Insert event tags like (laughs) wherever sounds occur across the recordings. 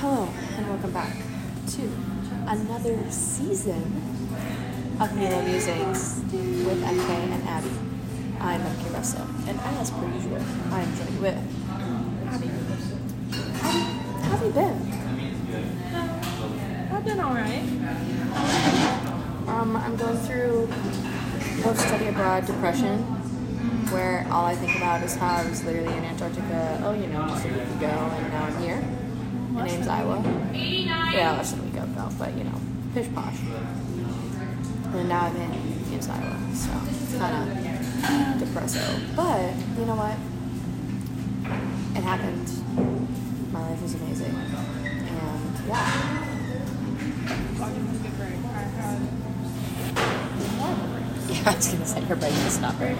Hello, and welcome back to another season of Milo Musings with MK and Abby. I'm MK Russell, and as per usual, I am joined with Abby. Abby, how have you been? I've been alright. Um, I'm going through post study abroad depression, where all I think about is how I was literally in Antarctica, oh, you know, just a week ago, and now I'm here. My name's Iowa. Yeah, less than a week ago, but you know, pish posh. And now I'm in Phoenix, Iowa, so kind of depresso. But you know what? It happened. My life is amazing, and yeah. Yeah, (laughs) I was gonna say her brain is not very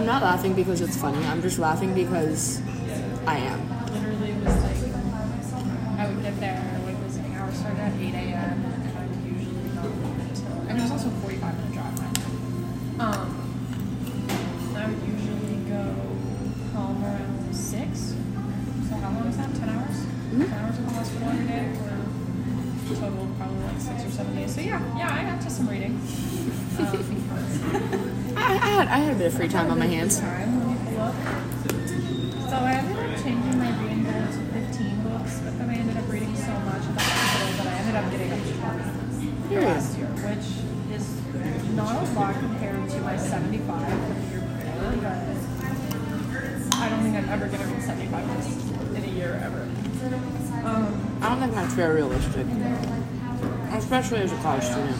I'm not laughing because it's funny. I'm just laughing because I am. Of free time on my hands. Time. Let me pull up. So I ended up changing my reading goal to 15 books, but then I ended up reading so much at the that I ended up getting up to 20 last year, which is not a lot compared to my 75 from the year before, but I don't think I'm ever going to read 75 books in a year ever. Um, I don't think that's very realistic, especially as a college student.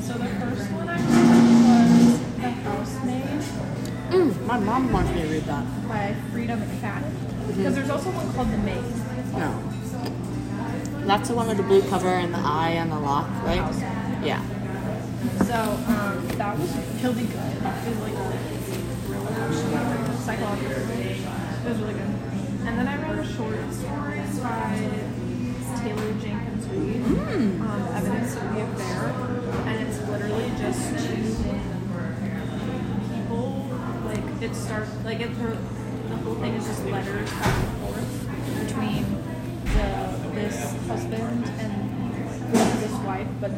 so the first one my mom wants me to read that. by Freida McFadden. Because there's also one called The Maze. No. That's the one with the blue cover and the eye and the lock, right? Yeah. So um, that was really good. It was like really psychological. It was really good. And then I read a short story by Taylor Jenkins Reid, um, Evidence of the Affair, and it's literally just two people. Like it starts like it, the whole thing is just letters back and forth between the this husband and this wife, but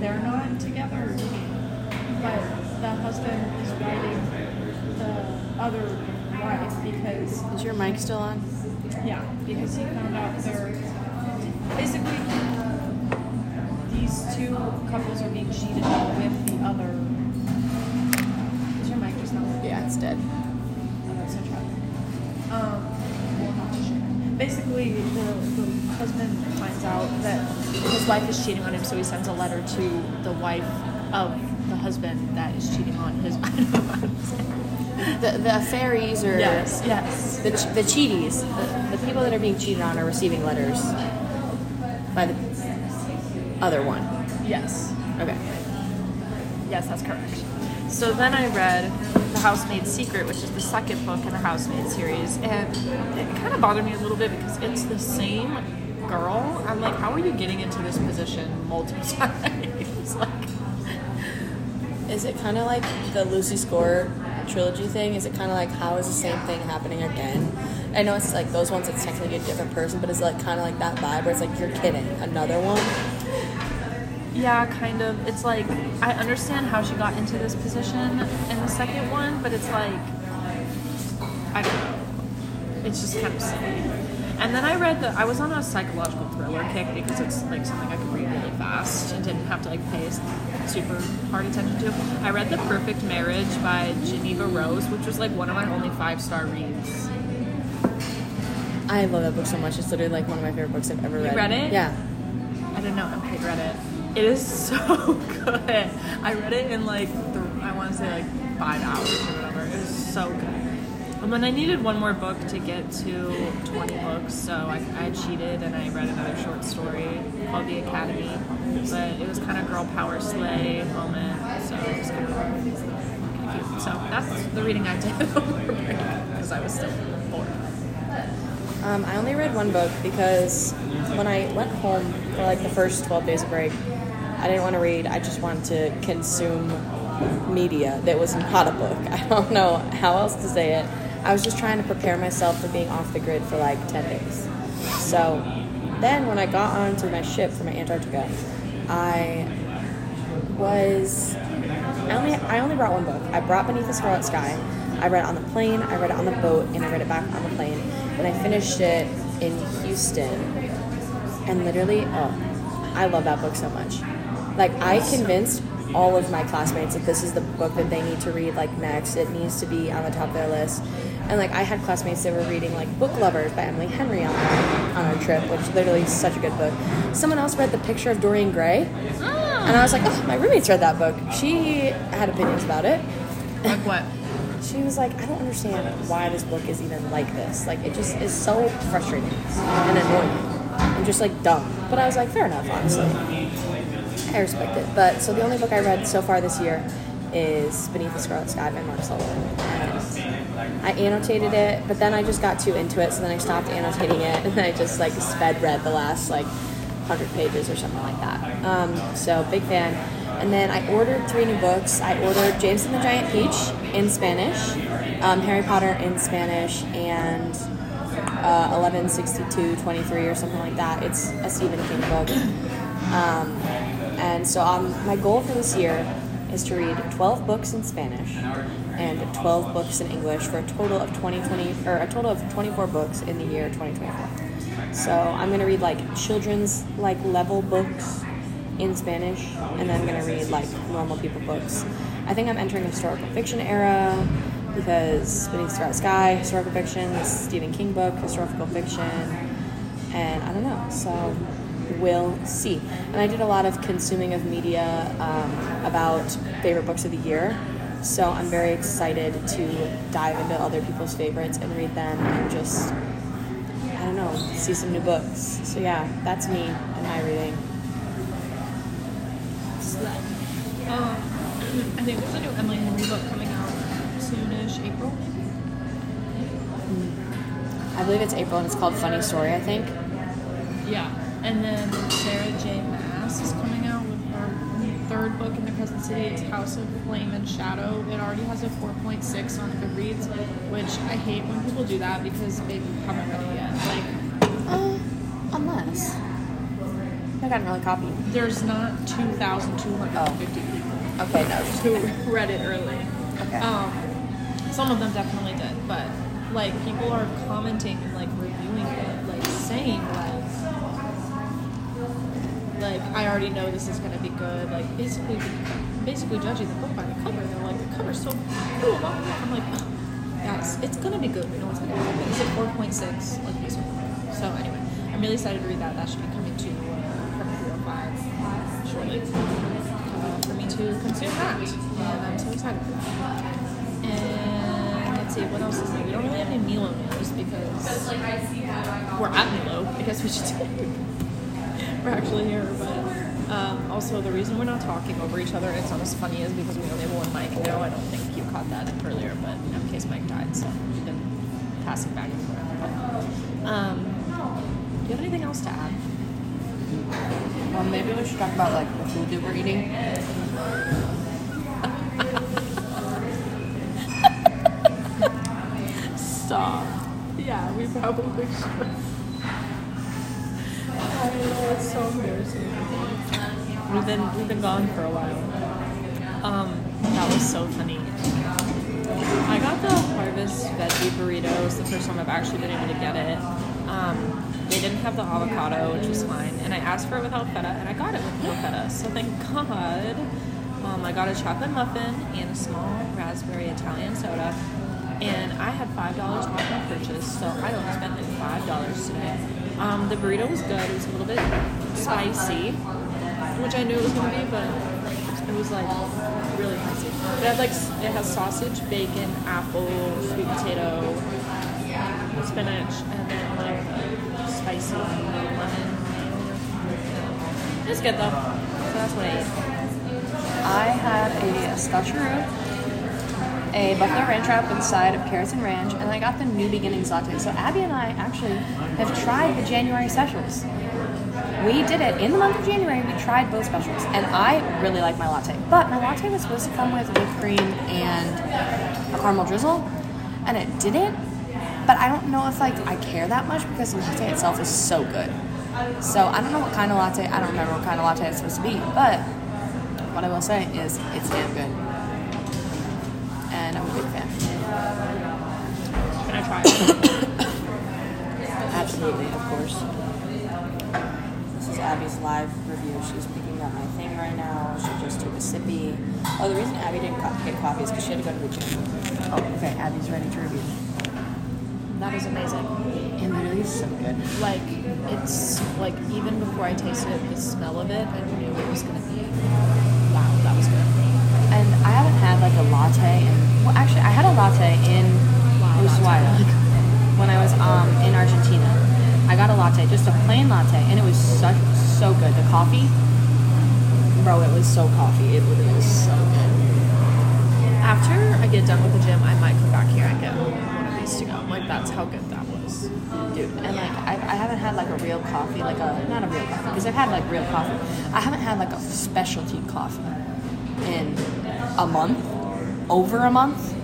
they're not together. But the husband is writing the other wife because Is your mic still on? yeah, because he found out they're basically these two couples are being cheated on with the other. Is your mic just not working? Yeah, it's dead. Oh, that's so tragic. Um, well, not to share. Basically, the, the husband finds out that his wife is cheating on him, so he sends a letter to the wife of the husband that is cheating on his. (laughs) I don't know how to say. The the fairies or Yes, yes. the the cheaties, the, the people that are being cheated on are receiving letters by the other one. Yes. Okay. Yes, that's correct. So then I read The Housemaid's Secret, which is the second book in the Housemaid series, and it kind of bothered me a little bit because it's the same girl. I'm like, how are you getting into this position multiple (laughs) times? like, Is it kind of like the Lucy Score trilogy thing? Is it kind of like how is the same thing happening again? I know it's like those ones. It's technically a different person, but it's like kind of like that vibe where it's like you're kidding, another one. Yeah, kind of. It's like I understand how she got into this position in the second one, but it's like I don't know. It's just kind of silly. And then I read the. I was on a psychological thriller kick because it's like something I could read really fast and didn't have to like pay super hard attention to. I read The Perfect Marriage by Jeneva Rose, which was like one of my only five star reads. I love that book so much. It's literally like one of my favorite books I've ever read. read it? Yeah. I don't know. I read it. It is so (laughs) good. I read it in like I want to say like five hours or whatever. It was so good. And then I needed one more book to get to 20 books, so I, I cheated and I read another short story called The Academy. But it was kind of girl power slay moment, so it was kind of cute. So that's the reading I did (laughs) because I was still bored. Um, I only read one book because when I went home for like the first 12 days of break, I didn't want to read. I just wanted to consume media that was not a book. (laughs) I don't know how else to say it. I was just trying to prepare myself for being off the grid for like 10 days. So then when I got onto my ship for my Antarctica, I was I only I only brought one book. I brought Beneath the Scarlet Sky. I read it on the plane, I read it on the boat, and I read it back on the plane. And I finished it in Houston. And literally, oh, I love that book so much. Like I convinced all of my classmates that this is the book that they need to read like next. It needs to be on the top of their list. And like I had classmates that were reading like Book Lovers by Emily Henry on our, on our trip, which literally is such a good book. Someone else read The Picture of Dorian Gray. And I was like, oh, my roommate's read that book. She had opinions about it. Like what? (laughs) She was like, I don't understand why this book is even like this. Like, it just is so frustrating and annoying and just like dumb. But I was like, fair enough, honestly. I respect it. But so the only book I read so far this year is Beneath the Scarlet Sky by Mark Sullivan. I annotated it, but then I just got too into it, so then I stopped annotating it (laughs) and I just like sped read the last like 100 pages or something like that. Um, so big fan. And then I ordered three new books. I ordered James and the Giant Peach in Spanish, um, Harry Potter in Spanish, and uh, 116223 or something like that. It's a Stephen King book. Um, and so um, my goal for this year is to read 12 books in Spanish and 12 books in English for a total of 2020 or a total of 24 books in the year 2024. So I'm gonna read like children's like level books in Spanish, and then I'm gonna read like normal people books. I think I'm entering a historical fiction era because Beneath the Sky, historical fiction, Stephen King book, historical fiction, and I don't know. So we'll see. And I did a lot of consuming of media um, about favorite books of the year. So I'm very excited to dive into other people's favorites and read them and just I don't know, see some new books. So yeah, that's me and my reading. Um, I think there's a new Emily Henry book coming out soonish, April maybe. I believe it's April and it's called Funny Story, I think. Yeah, and then Sarah J. Maas is coming out with her third book in the Crescent City. It's House of Flame and Shadow. It already has a 4.6 on Goodreads, which I hate when people do that because they haven't read it yet. Like, Uh, unless. I got an early copy. there's not 2,250 people Okay, no. who (laughs) read it early. Okay. Um, some of them definitely did, but like people are commenting and like reviewing it, like saying like, like I already know this is gonna be good. Like basically, basically judging the book by the cover. They're like the cover's so cool. I'm like, "Ugh, guys, it's gonna be good. We know it's gonna be good. It's at 4.6, like this one. So anyway, I'm really excited to read that. That should be coming to uh, from 305 shortly. Uh, for me to consume that, and I'm so excited for that. And let's see, what else is there? We don't really have any Milo news because we're at Milo. I guess we should we're actually here, but um, also the reason we're not talking over each other, and it's not as funny is because we only have one mic now. I don't think you caught that earlier, but in case Mike died, so we've been passing back and forth. But, um, do you have anything else to add? Well, maybe we should talk about like the food that we're eating. (laughs) Stop. Yeah, we probably should. It's so embarrassing. We've been we've been gone for a while. Um, that was so funny. I got the Harvest veggie Burrito. burritos the first time I've actually been able to get it. Um, they didn't have the avocado, which was fine, and I asked for it without feta, and I got it with no feta. So thank God. Um, I got a chocolate muffin and a small raspberry Italian soda, and I had five dollars off my purchase, so I only spent like five dollars today. Um, the burrito was good. It was a little bit spicy, which I knew it was gonna be, but it was like really spicy. It had like it has sausage, bacon, apple, sweet potato, spinach, and then like spicy lemon. It's good though. So that's what I ate. I had a scotcheroo, a buffalo ranch wrap with a side of carrots and ranch, and I got the New Beginnings latte. So Abby and I actually have tried the January specials. We did it in the month of January. We tried both specials, and I really like my latte. But my latte was supposed to come with whipped cream and a caramel drizzle, and it didn't. But I don't know if like I care that much because the latte itself is so good. So I don't know what kind of latte. I don't remember what kind of latte it's supposed to be, but what I will say is it's damn good. (coughs) Absolutely, of course. This is Abby's live review. She's picking up my thing right now. She just took a sippy. Oh, the reason Abby didn't co- get coffee is because she had to go to the gym. Oh, okay. Abby's ready to review. that is amazing. It literally is so good. Like it's like even before I tasted it, the smell of it, I knew it was gonna be wow, that was good. And I haven't had like a latte and well actually I had a latte in Ushuaia when I was um in Argentina. I got a latte, just a plain latte, and it was such so good. The coffee, bro, it was so coffee. It was so good. After I get done with the gym, I might come back here and get one of these to go. Like that's how good that was. dude. And like, I, I haven't had like a real coffee, like a not a real coffee, because I've had like real coffee. I haven't had like a specialty coffee in a month, over a month,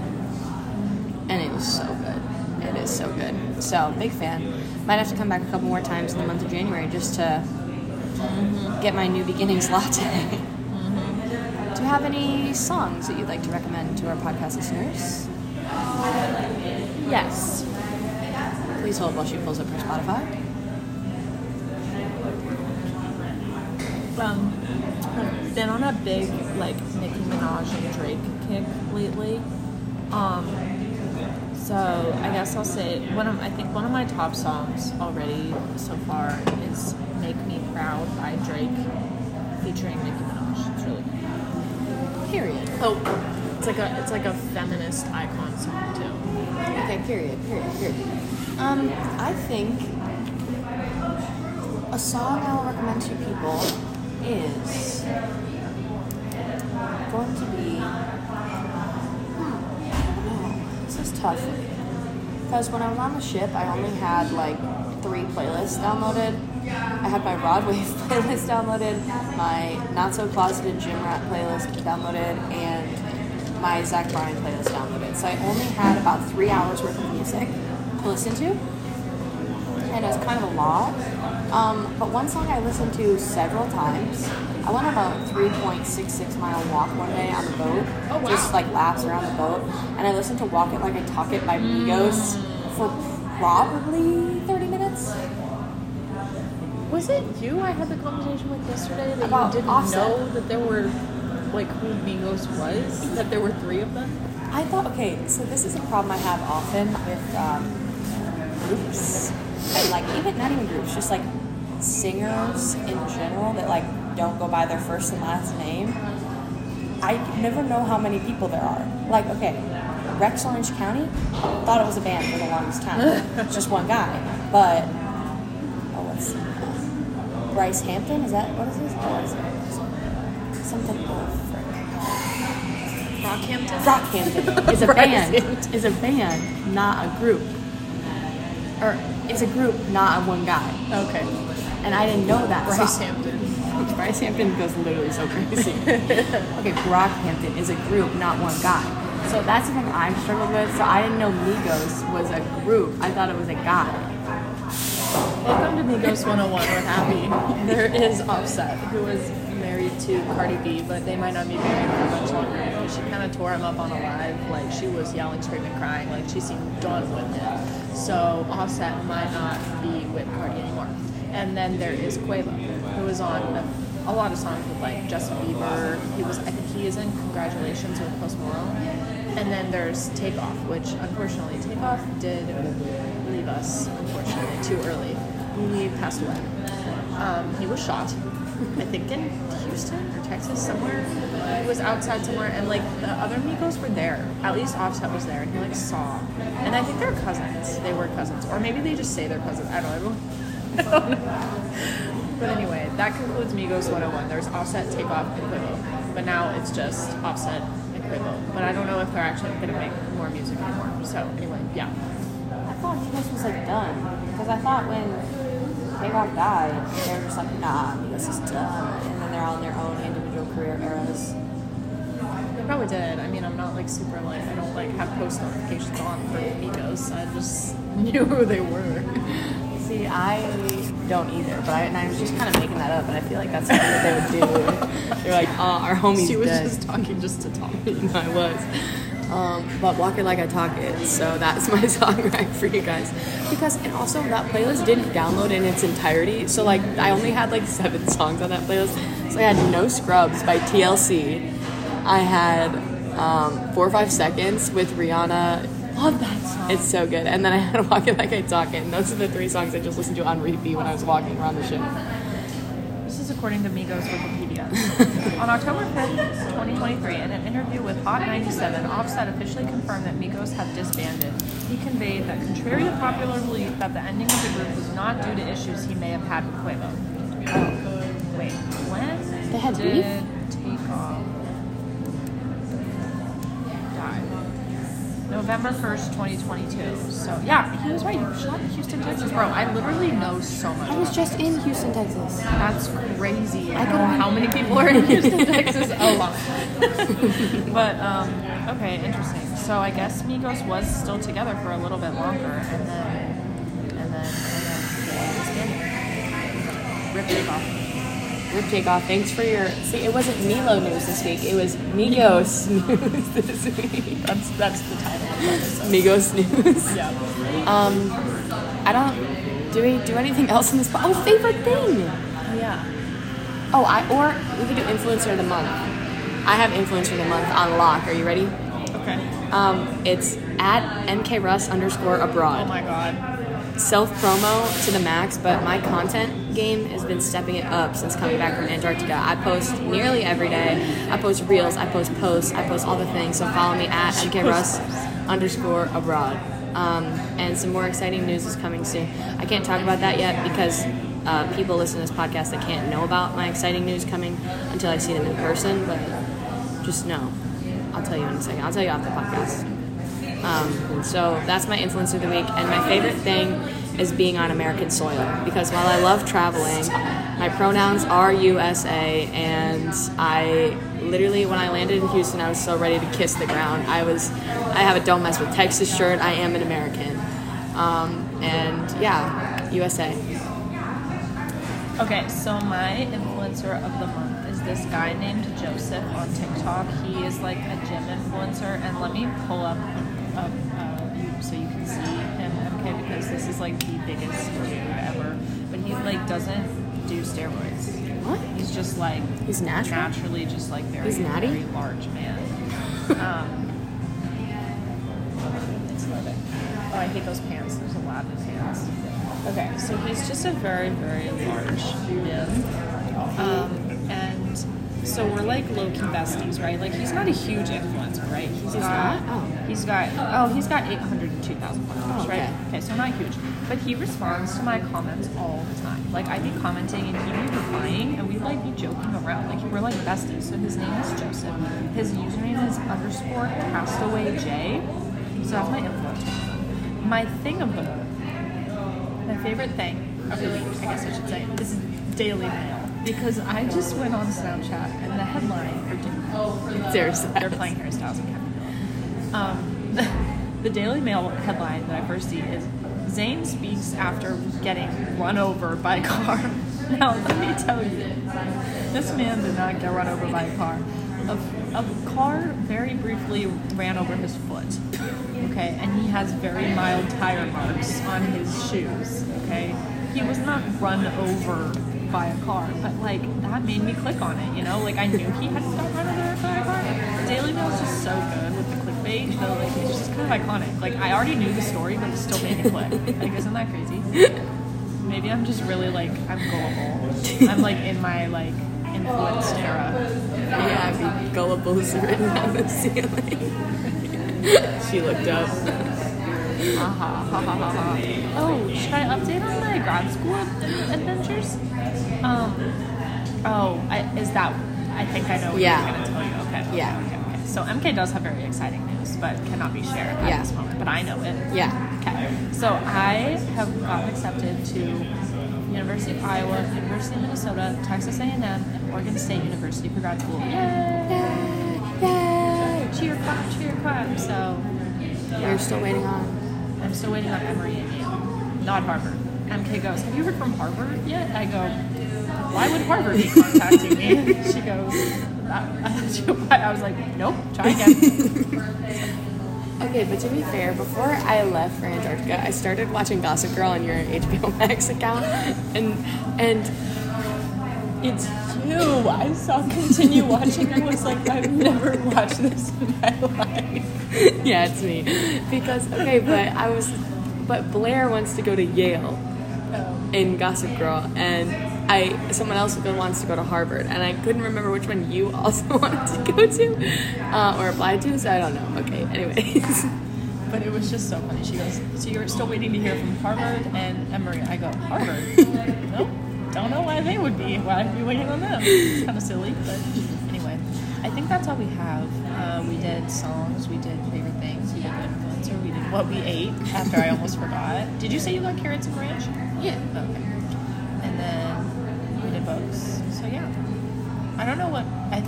and it was so good. It is so good. So big fan. Might have to come back a couple more times in the month of January just to get my new beginnings (laughs) latte. Do you have any songs that you'd like to recommend to our podcast listeners? Yes. Please hold while she pulls up her Spotify. Um, I've been on a big like Nicki Minaj and Drake kick lately. Um, so I guess I'll say one of I think one of my top songs already so far is "Make Me Proud" by Drake, featuring Nicki Minaj. It's really good. Period. Oh, it's like a it's like a feminist icon song too. Okay, period, period, period. Um, I think a song I'll recommend to people is going to be. Hmm, I don't Because when I was on the ship, I only had like three playlists downloaded. I had my Rod Wave (laughs) playlist downloaded, my Not So Closeted Gym Rat playlist downloaded, and my Zach Bryan playlist downloaded. So I only had about three hours worth of music to listen to, and it was kind of a lot. Um, but one song I listened to several times. I went on a 3.66 mile walk one day on the boat, Oh, wow. just like laps around the boat, and I listened to "Walk It Like I Talk It" by Migos for probably 30 minutes. Was it you I had the conversation with yesterday that About you didn't Offset. know that there were like who Migos was? That there were three of them? I thought, okay, so this is a problem I have often with um, groups, and like even not even groups, just like singers in general that like don't go by their first and last name. I never know how many people there are. Like, okay, Rex Orange County thought it was a band for the longest time. it's (laughs) just one guy, but oh, what's Bryce Hampton? Is that what is his? What is it? Something. Oh, frick. Rockhampton? Rockhampton is (laughs) a band. Hampton. Is a band, not a group. Or it's a group, not a one guy. Okay. And I didn't know that. Bryce Hampton. Bryce Hampton goes literally so crazy. (laughs) okay, Brockhampton is a group, not one guy. So that's the thing I've struggled with. So I didn't know Migos was a group. I thought it was a guy. Welcome to Migos 101 with Abby. (laughs) There is Offset, who was married to Cardi B, but they might not be married for much longer she kind of tore him up on a live. Like she was yelling, screaming, crying, like she seemed done with him. So Offset might not be with Cardi anymore. And then there is Quavo, who is on a lot of songs with like Justin Bieber. He was, I think he is in Congratulations with Post Malone. And then there's Takeoff, which unfortunately Takeoff did leave us unfortunately too early. He passed away. Um, he was shot. I think in Houston or Texas somewhere. He was outside somewhere, and like the other Migos were there. At least Offset was there, and he like saw. And I think they're cousins. They were cousins, or maybe they just say they're cousins. I don't know. I don't know. But anyway, that concludes Migos 101. There's Offset, Takeoff, and Quavo. But now it's just Offset and Quavo. But I don't know if they're actually going to make more music anymore. So anyway, yeah. I thought Migos was like done because I thought when Takeoff died, they were just like, nah, Migos is done, and then they're all in their own individual career eras. They probably did. I mean, I'm not like super like I don't like have post notifications on for Migos. I just (laughs) knew who they were. See, I don't either, but I, and I was just kind of making that up, and I feel like that's something that they would do. (laughs) They're like, oh, our homie's she was dead. just talking just to talk. (laughs) No, I was. Um, but Walk It Like I Talk It, so that's (laughs) my song right for you guys. Because, and also that playlist didn't download in its entirety, so like I only had like seven songs on that playlist. So I had No Scrubs by TLC. I had um, Four or Five Seconds with Rihanna. Love that song. It's so good. And then I had to Walk It Like I Talk It, and those are the three songs I just listened to on repeat when I was walking around the show. This is according to Migos Wikipedia. (laughs) On October 5th, 2023, in an interview with Hot 97, Offset officially confirmed that Migos had disbanded. He conveyed that, contrary to popular belief, that the ending of the group was not due to issues he may have had with Quavo. Oh, wait, when They had did beef? Takeoff November 1st, 2022. So, yeah, he was right. Was shot in Houston, Texas. Bro, I literally know so much I was just in Houston, Texas. that's crazy. I don't know how many people are in Houston, Texas. A lot. but um, okay, interesting. So I guess Migos was still together for a little bit longer, and then and then and then they disbanded. Rip Takeoff. Rip Takeoff, thanks for your. See, it wasn't Milo news this week. It was Migos news this week. That's that's the title of the episode. Migos news. Yeah. Um, I don't. Do we do anything else in this? po- Oh, favorite thing. Yeah. Oh, I or we could do influencer of the month. I have influencer of the month on lock. Are you ready? Okay. Um, it's at mkruss underscore abroad. Oh my god. self promo to the max, but my content game has been stepping it up since coming back from Antarctica. I post nearly every day. I post reels, I post posts, I post all the things. So follow me at mkruss underscore abroad. Um, and some more exciting news is coming soon. I can't talk about that yet because uh, people listen to this podcast that can't know about my exciting news coming until I see them in person. But just know, I'll tell you in a second. I'll tell you off the podcast. Um, so that's my influence of the week. And my favorite thing being on American soil because while I love traveling, my pronouns are USA. And I literally, when I landed in Houston, I was so ready to kiss the ground. I was, I have a Don't Mess with Texas shirt. I am an American. Um, and yeah, USA. Okay, so my influencer of the month this guy named Joseph on TikTok. He is like a gym influencer, and let me pull up, up uh, you, so you can see him, okay? Because this is like the biggest dude ever, but he like doesn't do steroids. What? He's just like He's natural? naturally just like very, He's natty? very large man. (laughs) Um, it's. Oh, I hate those pants. There's a lot of pants. Okay, so he's just a very, very large man. Um, so we're like low key besties, right? Like he's not a huge influencer, right? He's, got, not? Oh. He's got oh he's got 802,000 followers, Oh, okay. right? Okay, so not huge, but he responds to my comments all the time. Like I'd be commenting and he'd be replying, and we'd like be joking around. Like we're like besties. So his name is Joseph. His username is underscore castaway J. So that's my influencer. My thing of the my favorite thing of the week, I guess I should say, is Daily Mail. Because I just went on Snapchat and the headline for Seriously. they're playing Harry Styles and Kevin. Um, (laughs) the Daily Mail headline that I first see is Zayn speaks after getting run over by a car. (laughs) Now, let me tell you, this man did not get run over by a car. A, a car very briefly ran over his foot. Okay, and he has very mild tire marks on his shoes. Okay, he was not run over by a car, but like that made me click on it. You know, like I knew he hadn't got run over by a car. Daily Mail is just so good with the clickbait, so like it's just kind of iconic. Like I already knew the story, but it still made me click. Like isn't that crazy? Maybe I'm just really like I'm gullible. I'm like in my like influenced era. Yeah, Abby, gullible is written on the ceiling. (laughs) she looked up. Ha ha ha ha ha ha. Oh, should I update on my grad school adventures? Um. Oh, I, is that? I think I know what Yeah. you're gonna tell you. Okay. okay, Yeah. Okay, okay. So MK does have very exciting news, but cannot be shared at Yeah. this moment. But I know it. Yeah. Okay. So I have gotten accepted to University of Iowa, University of Minnesota, Texas A&M, and Oregon State University for grad school. Yay! Yay! Cheer clap, cheer clap. So We're still waiting on. I'm still waiting on Emory and Yale, not Harvard. MK goes, Have you heard from Harvard yet? I go, Why would Harvard be contacting me? (laughs) She goes, I, (laughs) I was like, Nope, try again. (laughs) Okay, but to be fair, before I left for Antarctica, I started watching Gossip Girl on your HBO Max account, and and it's I saw continue watching. I was like, I've never watched this in my life. yeah, it's me. Because okay, but I was, but Blair wants to go to Yale in Gossip Girl, and I someone else wants to go to Harvard, and I couldn't remember which one you also (laughs) wanted to go to uh, or apply to, so I don't know. Okay, anyways. But it was just so funny. She goes, So you're still waiting to hear from Harvard and Emory? I go, Harvard? nope. Don't know why they would be. Why I'd be waiting on them. It's (laughs) kind of silly, but anyway. I think that's all we have. Uh, we did songs, we did favorite things, we did influencer, we did what we ate after I almost forgot. Did you say you like carrots and ranch? Yeah. Okay. And then we did books. So yeah. I don't know what I.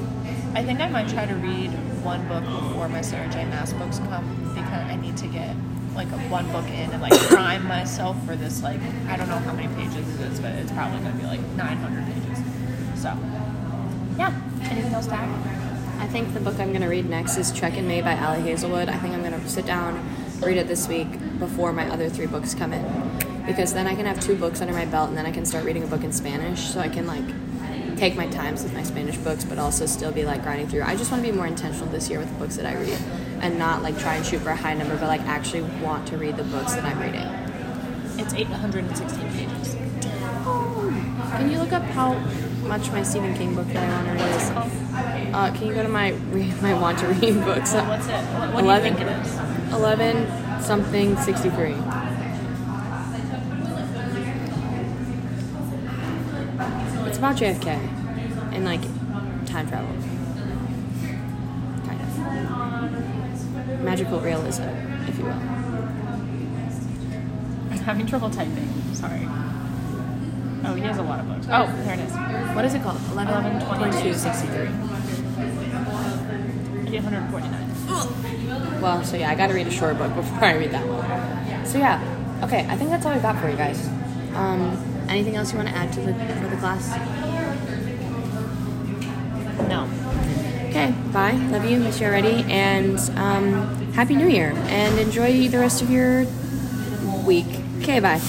I think I might try to read one book before my Sarah J. Maas books come because I need to get like a one book in and like prime myself for this. Like I don't know how many pages it is, but it's probably gonna be like 900 pages. So yeah. Anything else to add? I think the book I'm to read next is Check and Mate by Ali Hazelwood. I think I'm to sit down, read it this week before my other three books come in. Because then I can have two books under my belt and then I can start reading a book in Spanish. So I can like take my times with my Spanish books, but also still be like grinding through. I just want to be more intentional this year with the books that I read and not like try and shoot for a high number, but like actually want to read the books that I'm reading. It's 816 pages. Can you look up how much my Stephen King book that I want to read is? Uh, can you go to my (laughs) my want to read books? What's it? What, what do you 11. think it is? 11 something 63. It's about JFK and like time travel. Magical realism, if you will. I'm having trouble typing. Sorry. Oh, he has a lot of books. Oh, there it is. What is it called? 11, 22, 63. 849. Well, so yeah, I gotta read a short book (laughs) before I read that one. So yeah, okay, I think that's all I got for you guys. Um, anything else you want to add to the for the class? No. Okay, bye. Love you. Miss you already. And um, Happy New Year. And enjoy the rest of your week. Okay, bye.